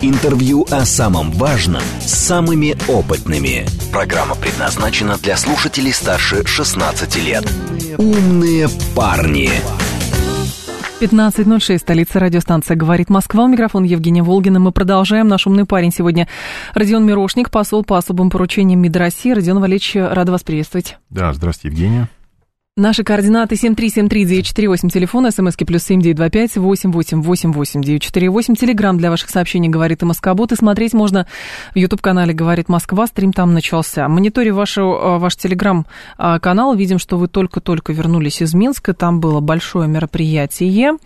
Интервью о самом важном с самыми опытными. Программа предназначена для слушателей старше 16 лет. Умные парни. 15.06, столица радиостанция «Говорит Москва». У микрофона Евгения Волгина. Мы продолжаем. Наш умный парень сегодня Родион Мирошник, посол по особым поручениям МИД России. Родион Валерьевич, рада вас приветствовать. Да, здравствуйте, Евгения. Наши координаты 7373948, телефон, смски плюс 7925 8888948, телеграмм для ваших сообщений «Говорит и Москобот». И смотреть можно в YouTube-канале «Говорит Москва», стрим там начался. Мониторе вашу, э, ваш телеграм-канал, видим, что вы только-только вернулись из Минска, там было большое мероприятие.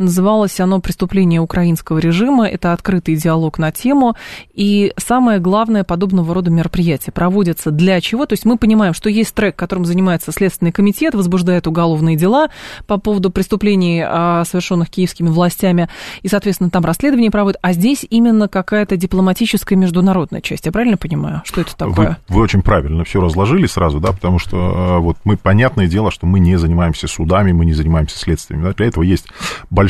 Называлось оно «Преступление украинского режима». Это открытый диалог на тему. И самое главное, подобного рода мероприятия проводятся для чего? То есть мы понимаем, что есть трек, которым занимается Следственный комитет, возбуждает уголовные дела по поводу преступлений, а, совершенных киевскими властями. И, соответственно, там расследование проводят. А здесь именно какая-то дипломатическая международная часть. Я правильно понимаю? Что это такое? Вы, вы очень правильно все разложили сразу, да, потому что э, вот мы, понятное дело, что мы не занимаемся судами, мы не занимаемся следствиями. Да, для этого есть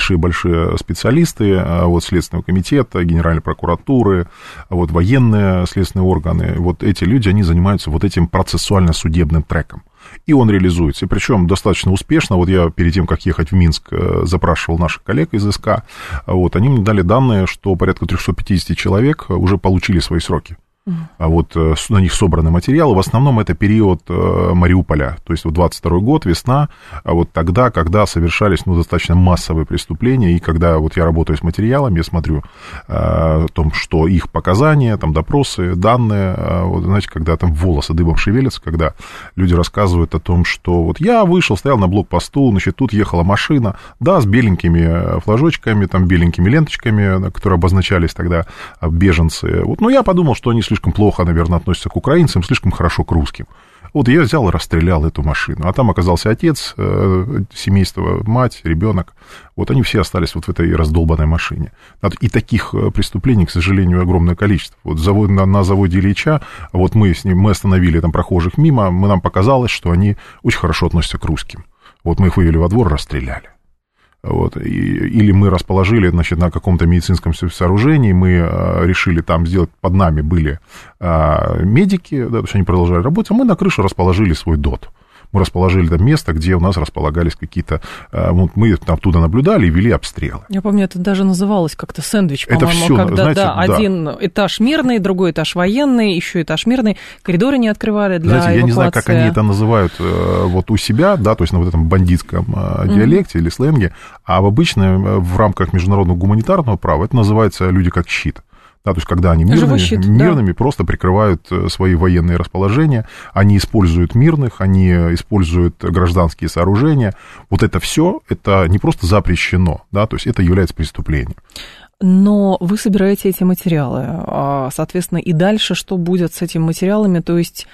большие-большие специалисты, э, вот Следственного комитета, Генеральной прокуратуры, вот военные следственные органы. Вот эти люди, они занимаются вот этим процессуально-судебным треком. И он реализуется. И причем достаточно успешно. Вот я перед тем, как ехать в Минск, э, запрашивал наших коллег из СК. Вот, они мне дали данные, что порядка 350 человек уже получили свои сроки. А вот э, на них собраны материалы. В основном это период э, Мариуполя, то есть вот 22 год, весна, а вот тогда, когда совершались ну, достаточно массовые преступления, и когда вот я работаю с материалами, я смотрю э, о том, что их показания, там допросы, данные, вот знаете, когда там волосы дыбом шевелятся, когда люди рассказывают о том, что вот я вышел, стоял на блокпосту, значит, тут ехала машина, да, с беленькими флажочками, там, беленькими ленточками, которые обозначались тогда беженцы. Вот, но я подумал, что они слишком плохо, наверное, относятся к украинцам, слишком хорошо к русским. Вот я взял и расстрелял эту машину. А там оказался отец э, семейства, мать, ребенок. Вот они все остались вот в этой раздолбанной машине. И таких э, преступлений, к сожалению, огромное количество. Вот завод, на, на заводе Ильича, вот мы с ним, мы остановили там прохожих мимо, мы, нам показалось, что они очень хорошо относятся к русским. Вот мы их вывели во двор, расстреляли. Вот, и, или мы расположили, значит, на каком-то медицинском со- сооружении, мы э, решили там сделать, под нами были э, медики, да, то есть они продолжали работать, а мы на крыше расположили свой ДОТ. Мы расположили там место, где у нас располагались какие-то... э, вот мы оттуда наблюдали и вели обстрелы. Я помню, это даже называлось как-то сэндвич, Это по-моему, всё, когда знаете, да, да. один этаж мирный, другой этаж военный, еще этаж мирный, коридоры не открывали для Знаете, я не знаю, как эвакуации. они это называют э, вот у себя, да, то есть на вот этом бандитском э, диалекте или сленге, а в обычном, в рамках международного гуманитарного права это называется люди как щит. Да, то есть, когда они мирными, щит, да. мирными просто прикрывают э, свои военные расположения, они используют мирных, они э, используют гражданские сооружения. Вот это все, это не просто запрещено, да, то есть это является преступлением. Но вы собираете эти материалы, а, соответственно, и дальше что будет с этими материалами? То есть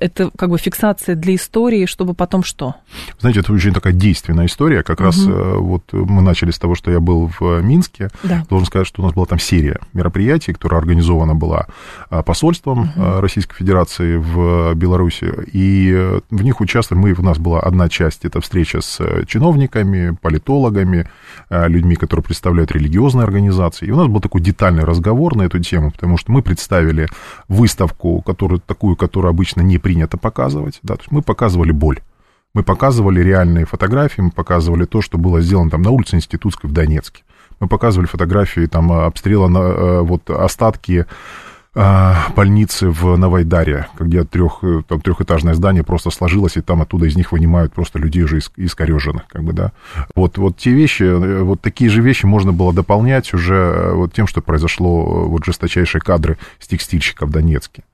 это как бы фиксация для истории, чтобы потом что? Знаете, это очень такая действенная история. Как раз э, вот мы начали с того, что я был в Минске. Да. Должен сказать, что у нас была там серия мероприятий, которая организована была а, посольством а, Российской Федерации в Беларуси. И э, в них участвовали, мы, у нас была одна часть, это встреча с э, чиновниками, политологами, э, людьми, которые представляют религиозные организации. И у нас был такой детальный разговор на эту тему, потому что мы представили выставку, которую, такую, которую обычно не принято показывать. Да, то есть мы показывали боль. Мы показывали реальные фотографии, мы показывали то, что было сделано там на улице Институтской в Донецке. Мы показывали фотографии там обстрела на э, вот остатки э, больницы в Новайдаре, где трех, э, там трехэтажное здание просто сложилось, и там оттуда из них вынимают просто людей уже иск- искореженных, как бы, да. Вот, вот те вещи, э, вот такие же вещи можно было дополнять уже э, вот тем, что произошло, вот жесточайшие кадры с текстильщика в Донецке.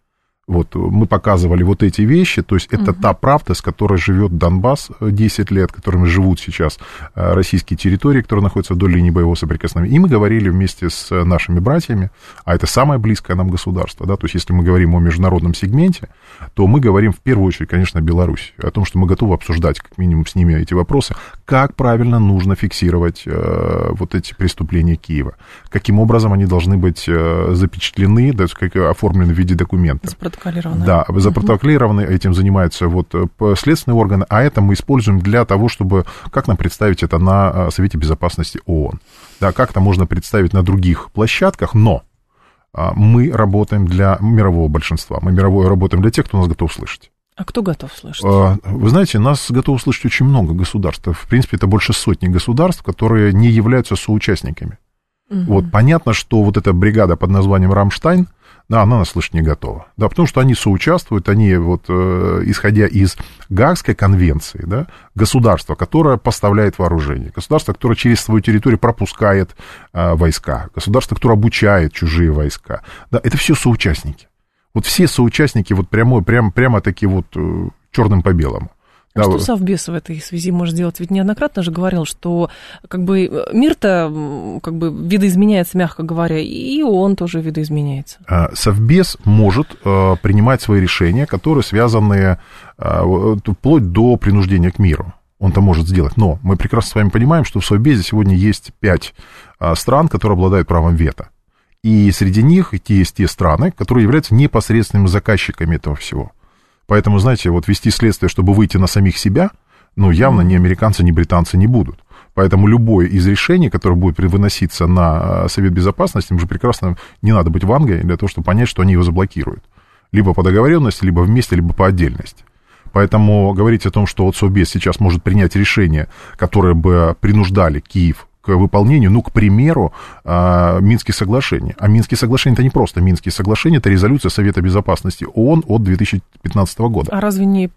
Вот мы показывали вот эти вещи, то есть это угу. та правда, с которой живет Донбасс 10 лет, которыми живут сейчас э, российские территории, которые находятся вдоль линии боевого соприкосновения. И мы говорили вместе с нашими братьями, а это самое близкое нам государство, да, то есть если мы говорим о международном сегменте, то мы говорим в первую очередь, конечно, о Беларуси, о том, что мы готовы обсуждать как минимум с ними эти вопросы, как правильно нужно фиксировать э, вот эти преступления Киева, каким образом они должны быть э, запечатлены, да, как оформлены в виде документов запротоколированы. Да, запротоколированы, угу. этим занимаются вот э, следственные органы, а это мы используем для того, чтобы, как нам представить это на э, Совете Безопасности ООН, да, как это можно представить на других площадках, но а, мы работаем для мирового большинства, мы мировое работаем для тех, кто нас готов слышать. А кто готов слышать? А, вы знаете, нас готовы слышать очень много государств. В принципе, это больше сотни государств, которые не являются соучастниками. Угу. Вот понятно, что вот эта бригада под названием Рамштайн – да, она нас слышать не готова. Да, потому что они соучаствуют, они вот, э, исходя из Гаагской конвенции, да, государство, которое поставляет вооружение, государство, которое через свою территорию пропускает э, войска, государство, которое обучает чужие войска, да, это все соучастники. Вот все соучастники вот прямо, прямо, прямо таки вот э, черным по белому. А что Совбез в этой связи может сделать? Ведь неоднократно же говорил, что как бы мир-то как бы видоизменяется, мягко говоря, и он тоже видоизменяется. А, Совбез может э, принимать свои решения, которые связаны э, вплоть до принуждения к миру. Он-то может сделать. Но мы прекрасно с вами понимаем, что в Совбезе сегодня есть пять э, стран, которые обладают правом вето. И среди них есть те страны, которые являются непосредственными заказчиками этого всего. Поэтому, знаете, вот вести следствие, чтобы выйти на самих себя, ну, явно ни американцы, ни британцы не будут. Поэтому любое из решений, которое будет выноситься на э, Совет Безопасности, им же прекрасно не надо быть вангой для того, чтобы понять, что они его заблокируют. Либо по договоренности, либо вместе, либо по отдельности. Поэтому говорить о том, что вот Совбез сейчас может принять решение, которое бы принуждали Киев к выполнению, ну, к примеру, а, Минских соглашений. А Минские соглашения это не просто Минские соглашения, это резолюция Совета Безопасности ООН от 2015 года. А разве не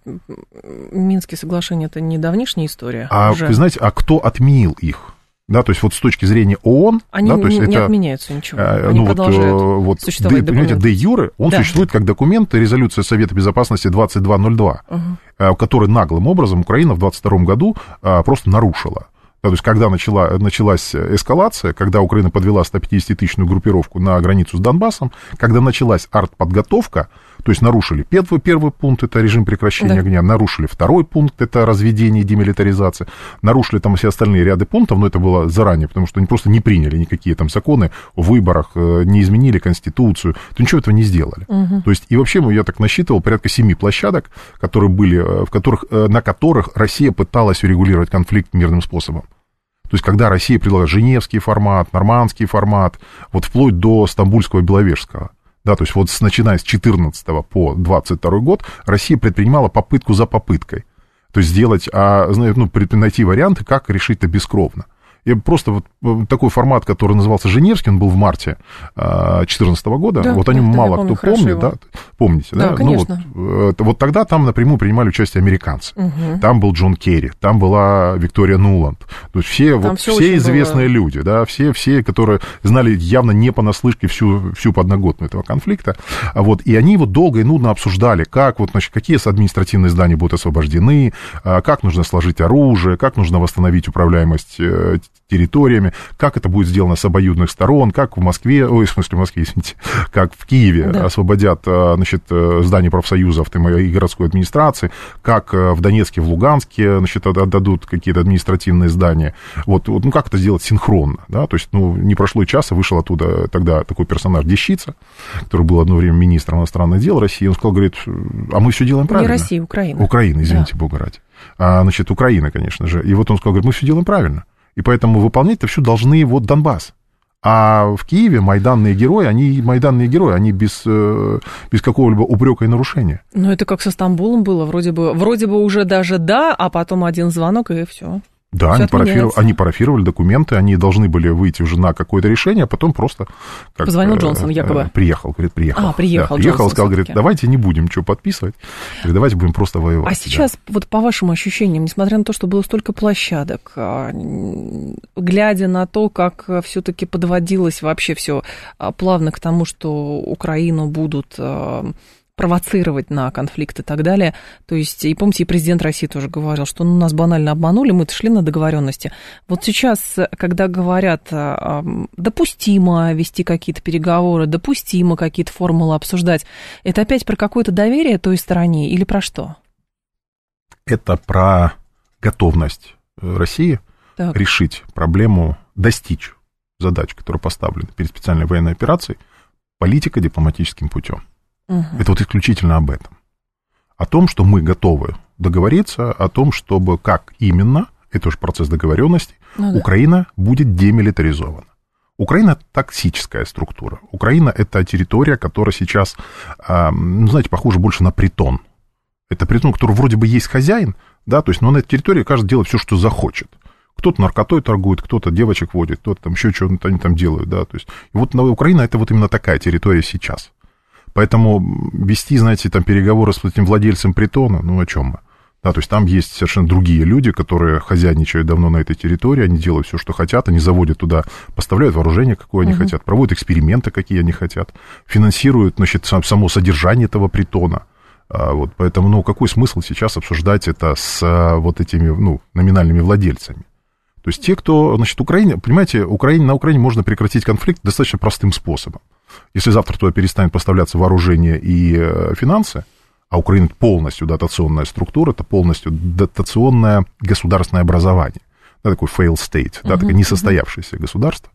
Минские соглашения это не давнишняя история? А уже? вы знаете, а кто отменил их? Да, то есть вот с точки зрения ООН... Они да, то есть не, это, отменяются ничего, э, они ну, продолжают вот, вот, существовать де, Понимаете, де юре он да. существует как документ, резолюция Совета Безопасности 2202, угу. который наглым образом Украина в 22 году э, просто нарушила. Да, то есть, когда начала, началась эскалация, когда Украина подвела 150-тысячную группировку на границу с Донбассом, когда началась артподготовка, то есть нарушили первый, первый пункт, это режим прекращения да. огня, нарушили второй пункт, это разведение и демилитаризация, нарушили там все остальные ряды пунктов, но это было заранее, потому что они просто не приняли никакие там законы о выборах, э, не изменили Конституцию, то ничего этого не сделали. Угу. То есть, и вообще, я так насчитывал, порядка семи площадок, которые были, э, в которых, э, на которых Россия пыталась урегулировать конфликт мирным способом. То есть, когда Россия предлагала Женевский формат, Нормандский формат, вот вплоть до Стамбульского и Беловежского – да, то есть вот с, начиная с 14 по 22 год Россия предпринимала попытку за попыткой. То есть сделать, а, ну, найти варианты, как решить это бескровно. И просто вот такой формат, который назывался Женевский, он был в марте 2014 а, года. Да, вот о нем да, мало кто помнит, его. да? Помните, да? да? Конечно. Ну, вот, э, вот тогда там напрямую принимали участие американцы. Угу. Там был Джон Керри, там была Виктория Нуланд. То есть все, вот, все, все известные было... люди, да, все, все, которые знали явно не понаслышке всю, всю подноготную этого конфликта. Вот, и они вот долго и нудно обсуждали, как вот, значит, какие административные здания будут освобождены, а, как нужно сложить оружие, как нужно восстановить управляемость э, территориями, как это будет сделано с обоюдных сторон, как в Москве, ой, в смысле в Москве, извините, как в Киеве да. освободят, э, значит, э, здание профсоюзов и городской администрации, как э, в Донецке, в Луганске, значит, отдадут какие-то административные здания. Вот, вот, ну, как это сделать синхронно, да, то есть, ну, не прошло и часа, вышел оттуда тогда такой персонаж Дещица, который был одно время министром иностранных дел России, он сказал, говорит, а мы все делаем правильно. Не Россия, Украина. Украина, извините, да. бога ради. А, значит, Украина, конечно же. И вот он сказал, говорит, мы все делаем правильно. И поэтому выполнять это все должны вот Донбасс. А в Киеве майданные герои, они майданные герои, они без, э, без какого-либо упрека и нарушения. Ну, это как со Стамбулом было, вроде бы, вроде бы уже даже да, а потом один звонок и все. Да, они парафировали, они парафировали документы, они должны были выйти уже на какое-то решение, а потом просто... Как, Позвонил Джонсон э, якобы. Приехал, говорит, приехал. А, приехал да, Приехал, сказал, говорит, давайте не будем ничего подписывать, говорит, давайте будем просто воевать. А сейчас, да. вот по вашим ощущениям, несмотря на то, что было столько площадок, а, глядя на то, как все таки подводилось вообще все а, плавно к тому, что Украину будут провоцировать на конфликт и так далее. То есть, и помните, и президент России тоже говорил, что ну, нас банально обманули, мы шли на договоренности. Вот сейчас, когда говорят, а, допустимо вести какие-то переговоры, допустимо какие-то формулы обсуждать, это опять про какое-то доверие той стороне или про что? Это про готовность э, России так. решить проблему, достичь задач, которые поставлены перед специальной военной операцией, политико-дипломатическим путем. Угу. Это вот исключительно об этом. О том, что мы готовы договориться, о том, чтобы как именно, это уже процесс договоренности, ну, да. Украина будет демилитаризована. Украина токсическая структура. Украина это территория, которая сейчас, ну, знаете, похожа больше на притон. Это притон, который вроде бы есть хозяин, да, то есть, но на этой территории каждый делает все, что захочет. Кто-то наркотой торгует, кто-то девочек водит, кто-то там еще что-то они там делают, да, то есть. И вот Украина это вот именно такая территория сейчас. Поэтому вести, знаете, там переговоры с этим владельцем притона, ну о чем мы? Да, то есть там есть совершенно другие люди, которые хозяйничают давно на этой территории, они делают все, что хотят, они заводят туда, поставляют вооружение, какое они uh-huh. хотят, проводят эксперименты, какие они хотят, финансируют, значит, само содержание этого притона. А, вот, поэтому, ну, какой смысл сейчас обсуждать это с а, вот этими, ну, номинальными владельцами? То есть те, кто, значит, Украине, понимаете, Украине, на Украине можно прекратить конфликт достаточно простым способом. Если завтра туда перестанет поставляться вооружение и э, финансы, а Украина полностью дотационная структура, это полностью дотационное государственное образование. Да, такой fail state, да, uh-huh, такое несостоявшееся uh-huh. государство.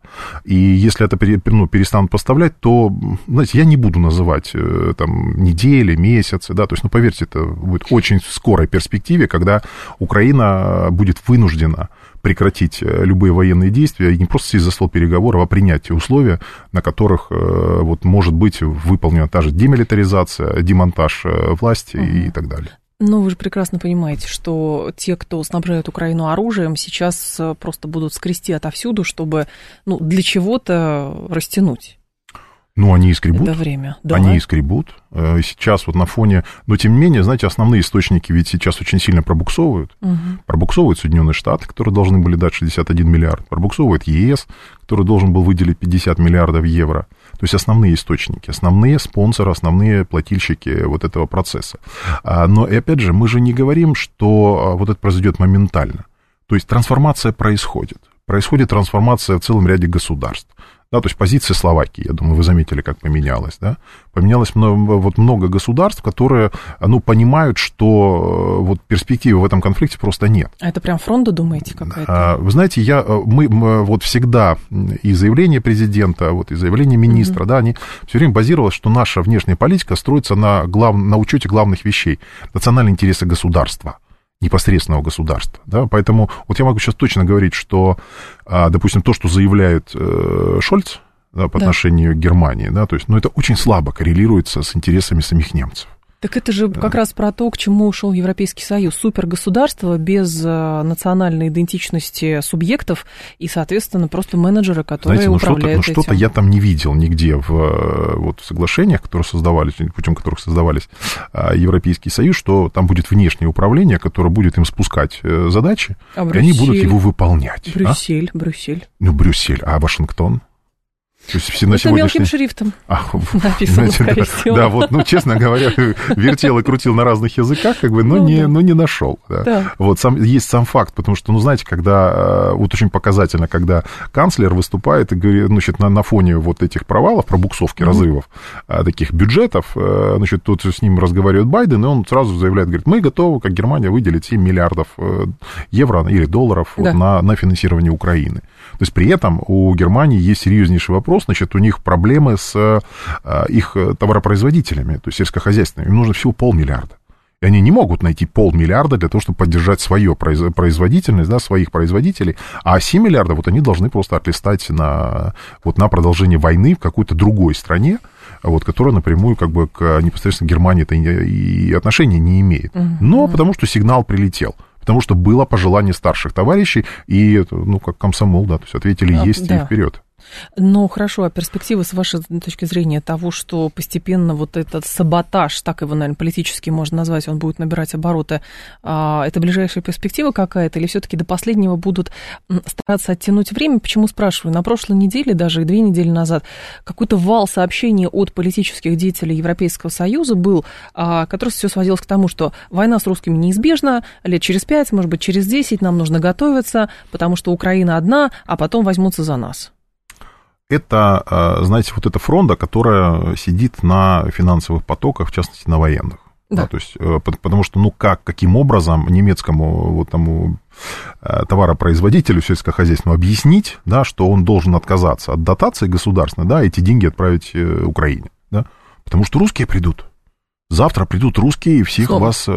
И если это ну, перестанут поставлять, то, знаете, я не буду называть э, там недели, месяцы, да, то есть, ну, поверьте, это будет очень скорой перспективе, когда Украина будет вынуждена прекратить э, любые военные действия и не просто сесть за стол переговоров, а принять те условия, на которых э, вот, может быть выполнена та же демилитаризация, демонтаж э, власти угу. и так далее. Ну, вы же прекрасно понимаете, что те, кто снабжает Украину оружием, сейчас просто будут скрести отовсюду, чтобы ну, для чего-то растянуть ну, они и скребут. Это время, да. Они и скребут. Э, сейчас вот на фоне... Но, тем не менее, знаете, основные источники ведь сейчас очень сильно пробуксовывают. Угу. Пробуксовывают Соединенные Штаты, которые должны были дать 61 миллиард. Пробуксовывает ЕС, который должен был выделить 50 миллиардов евро. То есть основные источники, основные спонсоры, основные плательщики вот этого процесса. А, но, и опять же, мы же не говорим, что а, вот это произойдет моментально. То есть трансформация происходит. Происходит трансформация в целом ряде государств. Да, то есть позиция Словакии, я думаю, вы заметили, как поменялась, да? Поменялось много, вот много государств, которые, ну, понимают, что э, вот перспективы в этом конфликте просто нет. А это прям фронта, думаете, какая-то? А, вы знаете, я, э, мы, мы вот всегда и заявление президента, вот и заявление министра, угу. да, они все время базировалось, что наша внешняя политика строится на, глав, на учете главных вещей, национальные интересы государства непосредственного государства. Да? Поэтому вот я могу сейчас точно говорить, что, а, допустим, то, что заявляет э, Шольц да, по да. отношению к Германии, да, то есть, ну, это очень слабо коррелируется с интересами самих немцев. Так это же да. как раз про то, к чему ушел Европейский Союз. Супергосударство без э, национальной идентичности субъектов и, соответственно, просто менеджеры, которые Знаете, ну управляют что-то, ну, что-то я там не видел нигде в, э, вот, в соглашениях, которые создавались, путем которых создавались э, Европейский Союз, что там будет внешнее управление, которое будет им спускать задачи, а и они будут его выполнять. А? Брюссель, а? Брюссель. Ну, Брюссель, а Вашингтон? То есть все на Это сегодняшний... мелким шрифтом а, написано, знаете, скорее всего. Да, вот, ну, честно говоря, вертел и крутил на разных языках, как бы, но, ну, не, да. но не нашел. Да. Да. Вот сам, есть сам факт, потому что, ну, знаете, когда, э, вот очень показательно, когда канцлер выступает и говорит, значит, на, на фоне вот этих провалов, пробуксовки, mm-hmm. разрывов, э, таких бюджетов, э, значит, тут с ним разговаривает Байден, и он сразу заявляет, говорит, мы готовы, как Германия, выделить 7 миллиардов евро или долларов да. вот, на, на финансирование Украины. То есть при этом у Германии есть серьезнейший вопрос, значит, у них проблемы с э, их товаропроизводителями, то есть сельскохозяйственными. Им нужно всего полмиллиарда. И они не могут найти полмиллиарда для того, чтобы поддержать свою производительность, да, своих производителей. А 7 миллиардов вот они должны просто отлистать на, вот, на продолжение войны в какой-то другой стране, вот, которая напрямую как бы к непосредственно Германии это и отношения не имеет. Но потому что сигнал прилетел потому что было пожелание старших товарищей, и, ну, как комсомол, да, то есть ответили а, есть да. и вперед. Ну, хорошо, а перспективы с вашей точки зрения того, что постепенно вот этот саботаж, так его, наверное, политически можно назвать, он будет набирать обороты, а, это ближайшая перспектива какая-то, или все-таки до последнего будут стараться оттянуть время? Почему спрашиваю? На прошлой неделе, даже и две недели назад, какой-то вал сообщений от политических деятелей Европейского Союза был, а, который все сводилось к тому, что война с русскими неизбежна, лет через пять, может быть, через десять нам нужно готовиться, потому что Украина одна, а потом возьмутся за нас это, э, знаете, вот эта фронта, которая сидит на финансовых потоках, в частности, на военных. Да. Да, то есть, э, потому что, ну как, каким образом немецкому вот тому э, товаропроизводителю сельскохозяйственному объяснить, да, что он должен отказаться от дотации государственной, да, эти деньги отправить Украине, да, потому что русские придут. Завтра придут русские и всех Снова. вас...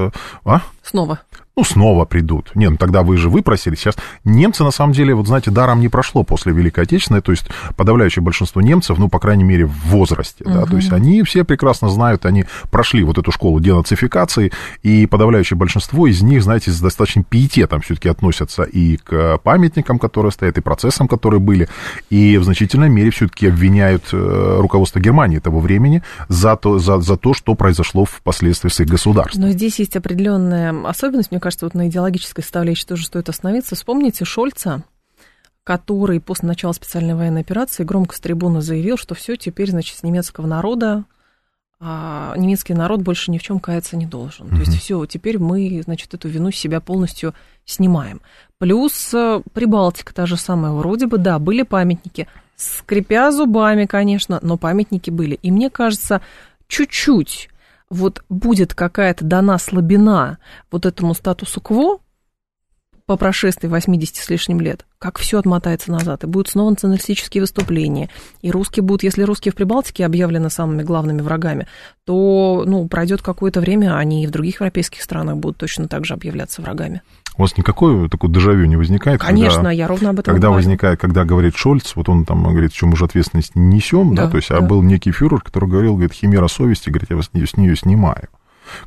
А? Снова ну, снова придут. Нет, ну тогда вы же выпросили. Сейчас немцы, на самом деле, вот знаете, даром не прошло после Великой Отечественной, то есть подавляющее большинство немцев, ну, по крайней мере, в возрасте, угу. да, то есть они все прекрасно знают, они прошли вот эту школу денацификации, и подавляющее большинство из них, знаете, с достаточным пиететом все-таки относятся и к памятникам, которые стоят, и процессам, которые были, и в значительной мере все-таки обвиняют э, руководство Германии того времени за то, за, за то, что произошло впоследствии с их государством. Но здесь есть определенная особенность, мне кажется, вот на идеологической составляющей тоже стоит остановиться. Вспомните Шольца, который после начала специальной военной операции громко с трибуны заявил, что все, теперь, значит, с немецкого народа а немецкий народ больше ни в чем каяться не должен. Mm-hmm. То есть все, теперь мы, значит, эту вину с себя полностью снимаем. Плюс э, Прибалтика та же самая, вроде бы, да, были памятники, скрипя зубами, конечно, но памятники были. И мне кажется, чуть-чуть вот будет какая-то дана слабина вот этому статусу кво по прошествии 80 с лишним лет, как все отмотается назад, и будут снова националистические выступления, и русские будут, если русские в Прибалтике объявлены самыми главными врагами, то, ну, пройдет какое-то время, они и в других европейских странах будут точно так же объявляться врагами. У вас никакой такой дежавю не возникает? Конечно, когда, я ровно об этом Когда говорю. возникает, когда говорит Шольц, вот он там говорит, что мы же ответственность не несем, да, да то есть, а да. а был некий фюрер, который говорил, говорит, химера совести, говорит, я вас с нее снимаю.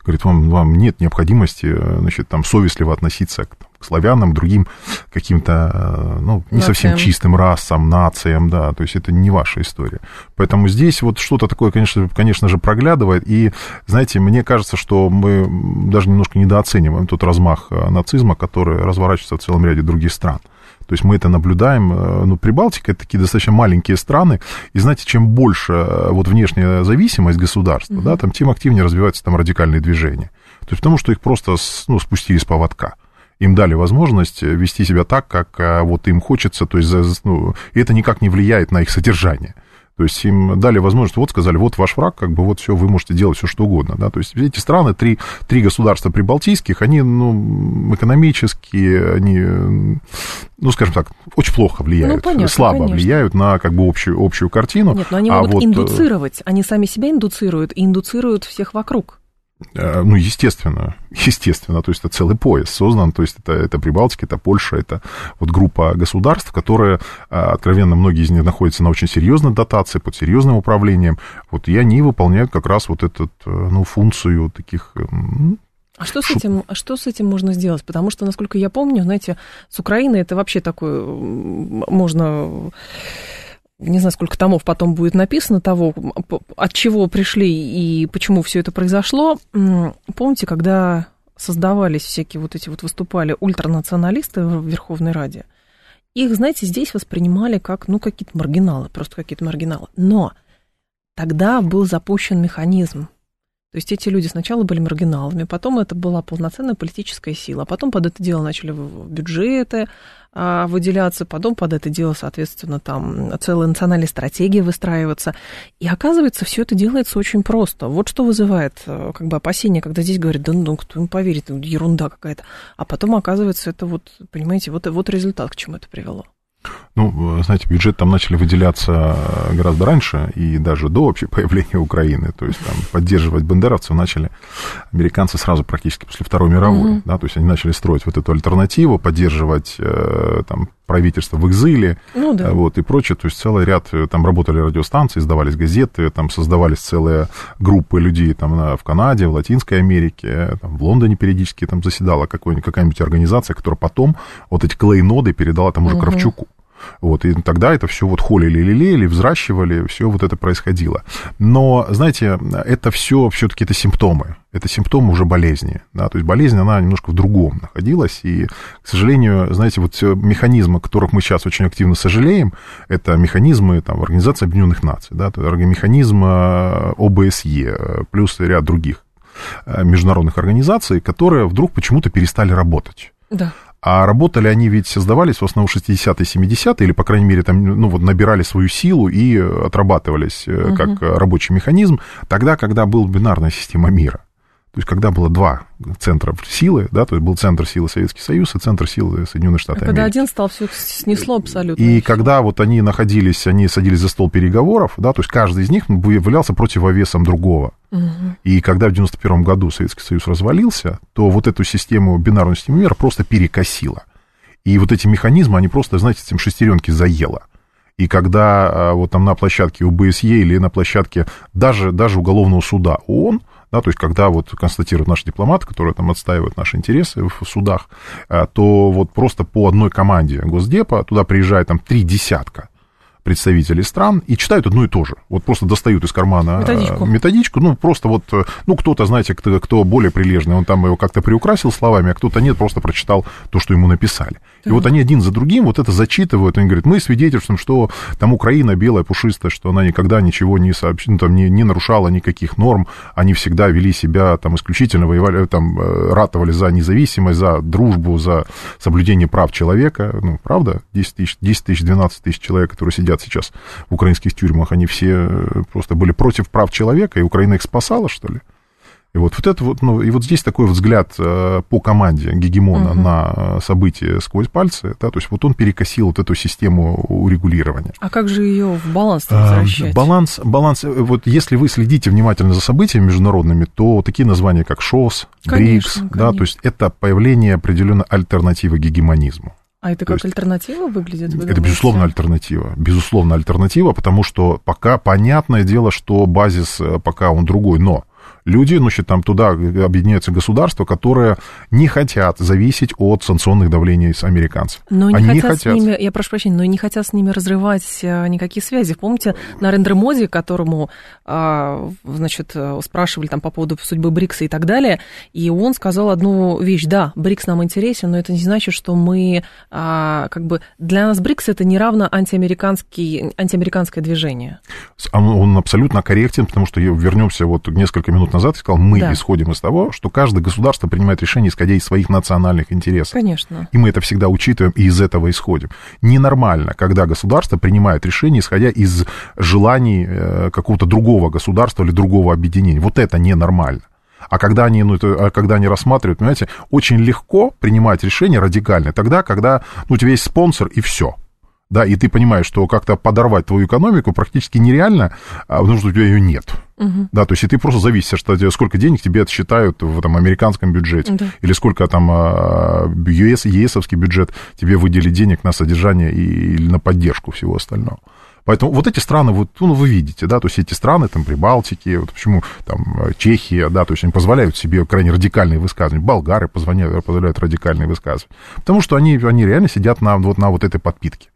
Говорит, вам, вам нет необходимости, значит, там, совестливо относиться к, там, славянам, другим каким-то, э, ну, не нациям. совсем чистым расам, нациям, да, то есть это не ваша история. Поэтому здесь вот что-то такое, конечно, конечно же, проглядывает, и, знаете, мне кажется, что мы даже немножко недооцениваем тот размах э, нацизма, который разворачивается в целом ряде других стран. То есть мы это наблюдаем. Э, ну, Прибалтика это такие достаточно маленькие страны. И знаете, чем больше вот внешняя зависимость государства, mm-hmm. да, там, тем активнее развиваются там радикальные движения. То есть потому что их просто ну, спустили с поводка им дали возможность вести себя так, как э, вот им хочется, то есть ну, и это никак не влияет на их содержание. То есть им дали возможность, вот сказали, вот ваш враг, как бы вот все, вы можете делать все, что угодно. Да? То есть эти страны, три, три государства прибалтийских, они ну, экономически, они, ну, скажем так, очень плохо влияют, ну, понятно, слабо конечно. влияют на как бы общую, общую картину. Нет, но они а могут вот... Э, индуцировать, они сами себя индуцируют и индуцируют всех вокруг. Э, ну, естественно, естественно, то есть это целый пояс создан, то есть это, это Прибалтика, это Польша, это вот группа государств, которые, э, откровенно, многие из них находятся на очень серьезной дотации, под серьезным управлением, вот, и они выполняют как раз вот эту, э, ну, функцию таких а что с, этим, а что с этим можно сделать? Потому что, насколько я помню, знаете, с Украиной это вообще такое, можно не знаю, сколько томов потом будет написано того, от чего пришли и почему все это произошло. Помните, когда создавались всякие вот эти вот выступали ультранационалисты в Верховной Раде, их, знаете, здесь воспринимали как, ну, какие-то маргиналы, просто какие-то маргиналы. Но тогда был запущен механизм. То есть эти люди сначала были маргиналами, потом это была полноценная политическая сила, а потом под это дело начали бюджеты, а, выделяться, потом под это дело, соответственно, там целая национальная стратегия выстраиваться. И оказывается, все это делается очень просто. Вот что вызывает э, как бы опасения, когда здесь говорят, да ну, кто им поверит, ерунда какая-то. А потом оказывается, это вот, понимаете, вот, вот результат, к чему это привело. Ну, знаете, бюджет там начали выделяться гораздо раньше и даже до вообще появления Украины. То есть там поддерживать бандеровцев начали американцы сразу практически после Второй мировой. Mm-hmm. Да, то есть они начали строить вот эту альтернативу, поддерживать э, там правительство в экзиле, ну, да. вот, и прочее. То есть целый ряд, э, там работали радиостанции, издавались газеты, там создавались целые группы людей там в Канаде, в Латинской Америке, там, в Лондоне периодически там заседала какая-нибудь организация, которая потом вот эти клейноды передала тому же угу. Кравчуку. Вот, и тогда это все вот холили, лелеяли, взращивали, все вот это происходило. Но, знаете, это все все-таки это симптомы. Это симптомы уже болезни. Да? То есть болезнь, она немножко в другом находилась. И, к сожалению, знаете, вот механизмы, которых мы сейчас очень активно сожалеем, это механизмы там, Организации Объединенных Наций, да? механизм э, ОБСЕ, плюс ряд других э, международных организаций, которые вдруг почему-то перестали работать. Да. А работали они ведь создавались в основном 60-е, 70-е, или, по крайней мере, там, ну, вот набирали свою силу и отрабатывались угу. как рабочий механизм тогда, когда была бинарная система мира. То есть, когда было два центра силы, да, то есть был центр силы Советский Союз и центр силы Соединенных Штатов а когда один стал, все снесло абсолютно. И когда вот они находились, они садились за стол переговоров, да, то есть каждый из них являлся противовесом другого. Угу. И когда в 91 году Советский Союз развалился, то вот эту систему, бинарную систему мира просто перекосило. И вот эти механизмы, они просто, знаете, этим шестеренки заело. И когда а, вот там на площадке УБСЕ или на площадке даже, даже уголовного суда ООН, да, то есть когда вот констатируют наши дипломаты, которые там отстаивают наши интересы в судах, э, то вот просто по одной команде Госдепа туда приезжает там три десятка представителей стран и читают одно и то же. Вот просто достают из кармана э, методичку, методичку. Ну, просто вот, э, ну, кто-то, знаете, кто, кто более прилежный, он там его как-то приукрасил словами, а кто-то нет, просто прочитал то, что ему написали. И вот они один за другим вот это зачитывают, они говорят, мы свидетельствуем, что там Украина белая, пушистая, что она никогда ничего не сообщила, ну, там, не, не нарушала никаких норм, они всегда вели себя там исключительно, воевали, там, э, ратовали за независимость, за дружбу, за соблюдение прав человека, ну, правда, 10 тысяч, 10 тысяч, 12 тысяч человек, которые сидят сидят сейчас в украинских тюрьмах, они все э, просто были против прав человека, и Украина их спасала, что ли? И вот, вот это вот, ну, и вот здесь такой взгляд э, по команде Гегемона угу. на события сквозь пальцы, да, то есть вот он перекосил вот эту систему урегулирования. А как же ее в баланс а, возвращать? Баланс, баланс, э, вот если вы следите внимательно за событиями международными, то такие названия, как ШОС, БРИКС, да, то есть это появление определенной альтернативы гегемонизму. А это как есть, альтернатива выглядит? это, безусловно, альтернатива. Безусловно, альтернатива, потому что пока понятное дело, что базис э, пока он другой, но люди, ну, там туда объединяются государства, которые не хотят зависеть от санкционных давлений с американцев. Но не Они хотят, хотят... С ними, я прошу прощения, но не хотят с ними разрывать э, никакие связи. Помните, на Рендер Моди, которому, а, значит, э, спрашивали там по поводу судьбы Брикса и так далее, и он сказал одну вещь, да, Брикс нам интересен, но это не значит, что мы, а, как бы, для нас Брикс это не равно антиамериканский, антиамериканское движение. Он абсолютно корректен, потому что вернемся вот несколько минут назад и сказал, мы да. исходим из того, что каждое государство принимает решение, исходя из своих национальных интересов. Конечно. И мы это всегда учитываем и из этого исходим. Ненормально, когда государство принимает решение, исходя из желаний э, какого-то другого государства или другого объединения. Вот это ненормально. А когда они, ну, это, а когда они рассматривают, понимаете, очень легко принимать решение радикальное тогда, когда ну, у тебя есть спонсор и все да, и ты понимаешь, что как-то подорвать твою экономику практически нереально, а, потому что у тебя ее нет. Угу. Да, то есть и ты просто зависишь, что сколько денег тебе отсчитают в этом американском бюджете, да. или сколько там ЕС, ЕСовский бюджет тебе выделит денег на содержание и, или на поддержку всего остального. Поэтому вот эти страны, вот, ну, вы видите, да, то есть эти страны, там, Прибалтики, вот почему там Чехия, да, то есть они позволяют себе крайне радикальные высказывания, болгары позволяют, позволяют радикальные высказывания, потому что они, они реально сидят на, вот, на вот этой подпитке.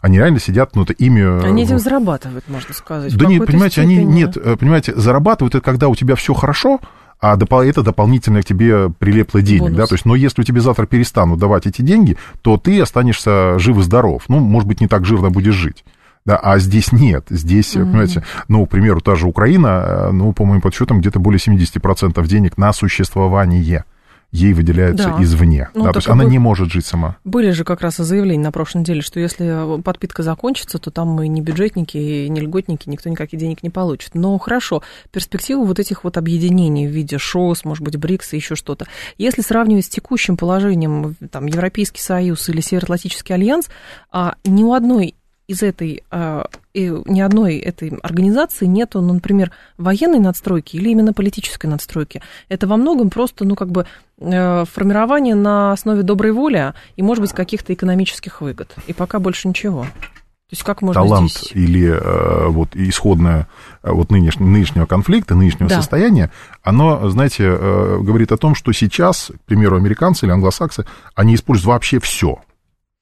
Они реально сидят, ну, это ими... Э, они этим зарабатывают, можно сказать. Да нет, понимаете, степени. они, нет, э, понимаете, зарабатывают это когда у тебя все хорошо, а это дополнительно к тебе прилепло денег, Бонус. да, то есть, но если у тебя завтра перестанут давать эти деньги, то ты останешься жив и здоров, ну, может быть, не так жирно будешь жить. Да, а здесь нет. Здесь, mm-hmm. понимаете, ну, к примеру, та же Украина, ну, по моим подсчетам, где-то более 70% денег на существование ей выделяются да. извне. Ну, да, то есть она не может жить сама. Были же как раз заявления на прошлой неделе, что если подпитка закончится, то там мы не бюджетники, не льготники, никто никаких денег не получит. Но хорошо, перспективу вот этих вот объединений в виде ШОС, может быть, БРИКС и еще что-то. Если сравнивать с текущим положением, там, Европейский Союз или Североатлантический Альянс, а ни у одной из этой, э, ни одной этой организации нету, ну, например, военной надстройки или именно политической надстройки. Это во многом просто, ну, как бы э, формирование на основе доброй воли и, может быть, каких-то экономических выгод. И пока больше ничего. То есть как можно талант здесь... или э, вот исходное э, вот нынешнего, нынешнего конфликта, нынешнего да. состояния, оно, знаете, э, говорит о том, что сейчас, к примеру, американцы или англосаксы, они используют вообще все